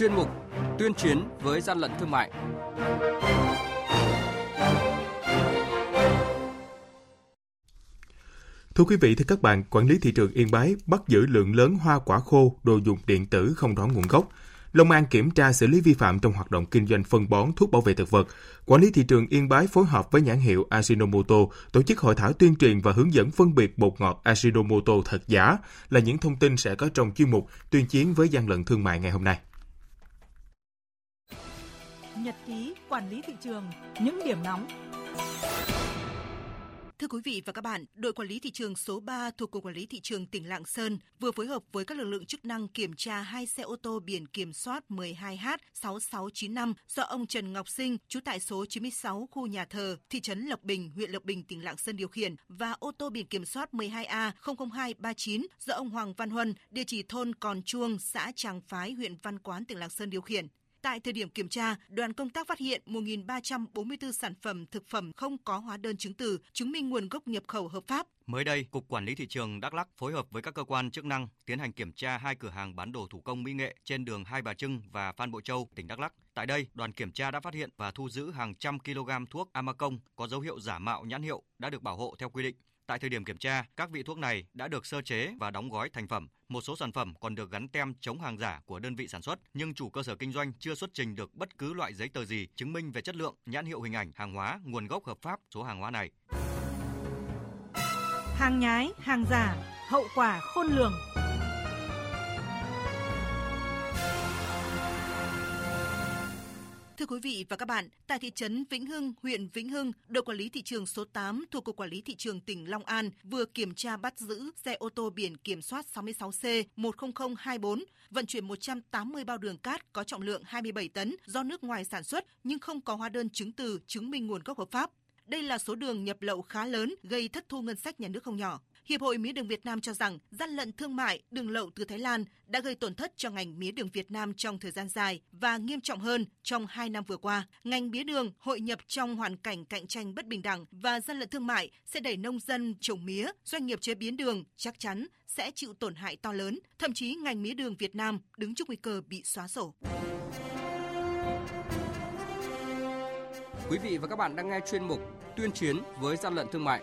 chuyên mục Tuyên chiến với gian lận thương mại. Thưa quý vị, thưa các bạn, quản lý thị trường Yên Bái bắt giữ lượng lớn hoa quả khô, đồ dùng điện tử không rõ nguồn gốc. Long An kiểm tra xử lý vi phạm trong hoạt động kinh doanh phân bón thuốc bảo vệ thực vật. Quản lý thị trường Yên Bái phối hợp với nhãn hiệu Ajinomoto tổ chức hội thảo tuyên truyền và hướng dẫn phân biệt bột ngọt Ajinomoto thật giả là những thông tin sẽ có trong chuyên mục tuyên chiến với gian lận thương mại ngày hôm nay. Nhật ký quản lý thị trường, những điểm nóng Thưa quý vị và các bạn, đội quản lý thị trường số 3 thuộc Cục Quản lý Thị trường tỉnh Lạng Sơn vừa phối hợp với các lực lượng chức năng kiểm tra hai xe ô tô biển kiểm soát 12H6695 do ông Trần Ngọc Sinh, trú tại số 96 khu nhà thờ, thị trấn Lộc Bình, huyện Lộc Bình, tỉnh Lạng Sơn điều khiển và ô tô biển kiểm soát 12A00239 do ông Hoàng Văn Huân, địa chỉ thôn Còn Chuông, xã Tràng Phái, huyện Văn Quán, tỉnh Lạng Sơn điều khiển. Tại thời điểm kiểm tra, đoàn công tác phát hiện 1.344 sản phẩm thực phẩm không có hóa đơn chứng từ, chứng minh nguồn gốc nhập khẩu hợp pháp. Mới đây, Cục Quản lý Thị trường Đắk lắc phối hợp với các cơ quan chức năng tiến hành kiểm tra hai cửa hàng bán đồ thủ công mỹ nghệ trên đường Hai Bà Trưng và Phan bộ Châu, tỉnh Đắk lắc Tại đây, đoàn kiểm tra đã phát hiện và thu giữ hàng trăm kg thuốc Amacong có dấu hiệu giả mạo nhãn hiệu đã được bảo hộ theo quy định. Tại thời điểm kiểm tra, các vị thuốc này đã được sơ chế và đóng gói thành phẩm. Một số sản phẩm còn được gắn tem chống hàng giả của đơn vị sản xuất, nhưng chủ cơ sở kinh doanh chưa xuất trình được bất cứ loại giấy tờ gì chứng minh về chất lượng, nhãn hiệu hình ảnh, hàng hóa, nguồn gốc hợp pháp số hàng hóa này. Hàng nhái, hàng giả, hậu quả khôn lường. Thưa quý vị và các bạn, tại thị trấn Vĩnh Hưng, huyện Vĩnh Hưng, đội quản lý thị trường số 8 thuộc Cục Quản lý Thị trường tỉnh Long An vừa kiểm tra bắt giữ xe ô tô biển kiểm soát 66C10024 vận chuyển 180 bao đường cát có trọng lượng 27 tấn do nước ngoài sản xuất nhưng không có hóa đơn chứng từ chứng minh nguồn gốc hợp pháp. Đây là số đường nhập lậu khá lớn, gây thất thu ngân sách nhà nước không nhỏ. Hiệp hội Mía đường Việt Nam cho rằng gian lận thương mại, đường lậu từ Thái Lan đã gây tổn thất cho ngành mía đường Việt Nam trong thời gian dài và nghiêm trọng hơn trong 2 năm vừa qua. Ngành mía đường hội nhập trong hoàn cảnh cạnh tranh bất bình đẳng và gian lận thương mại sẽ đẩy nông dân trồng mía, doanh nghiệp chế biến đường chắc chắn sẽ chịu tổn hại to lớn, thậm chí ngành mía đường Việt Nam đứng trước nguy cơ bị xóa sổ. Quý vị và các bạn đang nghe chuyên mục Tuyên chiến với gian lận thương mại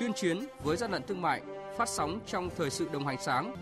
tuyên chiến với gian lận thương mại phát sóng trong thời sự đồng hành sáng.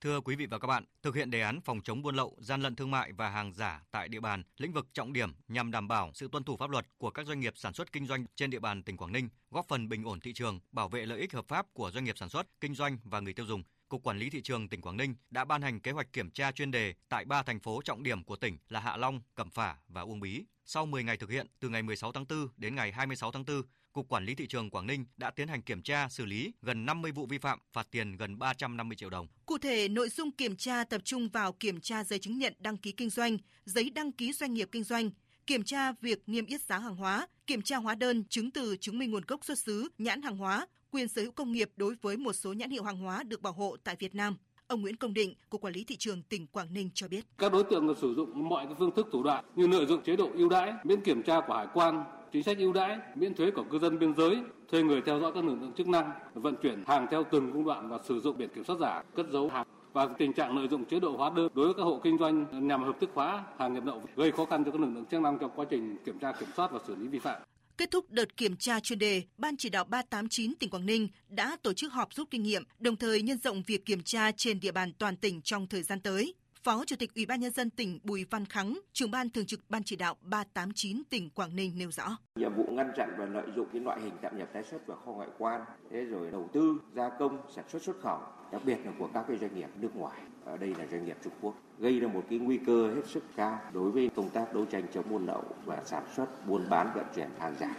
Thưa quý vị và các bạn, thực hiện đề án phòng chống buôn lậu, gian lận thương mại và hàng giả tại địa bàn, lĩnh vực trọng điểm nhằm đảm bảo sự tuân thủ pháp luật của các doanh nghiệp sản xuất kinh doanh trên địa bàn tỉnh Quảng Ninh, góp phần bình ổn thị trường, bảo vệ lợi ích hợp pháp của doanh nghiệp sản xuất, kinh doanh và người tiêu dùng. Cục Quản lý thị trường tỉnh Quảng Ninh đã ban hành kế hoạch kiểm tra chuyên đề tại ba thành phố trọng điểm của tỉnh là Hạ Long, Cẩm Phả và Uông Bí. Sau 10 ngày thực hiện, từ ngày 16 tháng 4 đến ngày 26 tháng 4, Cục Quản lý thị trường Quảng Ninh đã tiến hành kiểm tra xử lý gần 50 vụ vi phạm, phạt tiền gần 350 triệu đồng. Cụ thể, nội dung kiểm tra tập trung vào kiểm tra giấy chứng nhận đăng ký kinh doanh, giấy đăng ký doanh nghiệp kinh doanh, kiểm tra việc niêm yết giá hàng hóa, kiểm tra hóa đơn, chứng từ chứng minh nguồn gốc xuất xứ, nhãn hàng hóa, quyền sở hữu công nghiệp đối với một số nhãn hiệu hàng hóa được bảo hộ tại Việt Nam. Ông Nguyễn Công Định, Cục Quản lý Thị trường tỉnh Quảng Ninh cho biết. Các đối tượng sử dụng mọi phương thức thủ đoạn như lợi dụng chế độ ưu đãi, miễn kiểm tra của hải quan, chính sách ưu đãi, miễn thuế của cư dân biên giới, thuê người theo dõi các lực lượng chức năng, vận chuyển hàng theo từng công đoạn và sử dụng biển kiểm soát giả, cất giấu hàng và tình trạng lợi dụng chế độ hóa đơn đối với các hộ kinh doanh nhằm hợp thức hóa hàng nhập lậu gây khó khăn cho các lực lượng chức năng trong quá trình kiểm tra kiểm soát và xử lý vi phạm. Kết thúc đợt kiểm tra chuyên đề, Ban chỉ đạo 389 tỉnh Quảng Ninh đã tổ chức họp rút kinh nghiệm, đồng thời nhân rộng việc kiểm tra trên địa bàn toàn tỉnh trong thời gian tới. Phó Chủ tịch Ủy ban nhân dân tỉnh Bùi Văn Khắng, trưởng ban thường trực Ban chỉ đạo 389 tỉnh Quảng Ninh nêu rõ. Nhiệm vụ ngăn chặn và lợi dụng cái loại hình tạm nhập tái xuất vào kho ngoại quan, thế rồi đầu tư, gia công, sản xuất xuất khẩu, đặc biệt là của các cái doanh nghiệp nước ngoài. Ở đây là doanh nghiệp Trung Quốc gây ra một cái nguy cơ hết sức cao đối với công tác đấu tranh chống buôn lậu và sản xuất buôn bán vận chuyển hàng giả.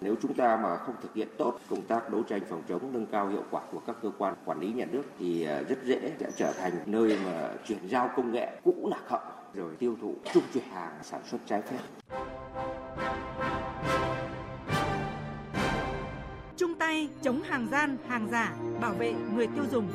Nếu chúng ta mà không thực hiện tốt công tác đấu tranh phòng chống nâng cao hiệu quả của các cơ quan quản lý nhà nước thì à, rất dễ sẽ trở thành nơi mà chuyển giao công nghệ cũ lạc hậu rồi tiêu thụ trung chuyển hàng sản xuất trái phép. Chung tay chống hàng gian, hàng giả, bảo vệ người tiêu dùng.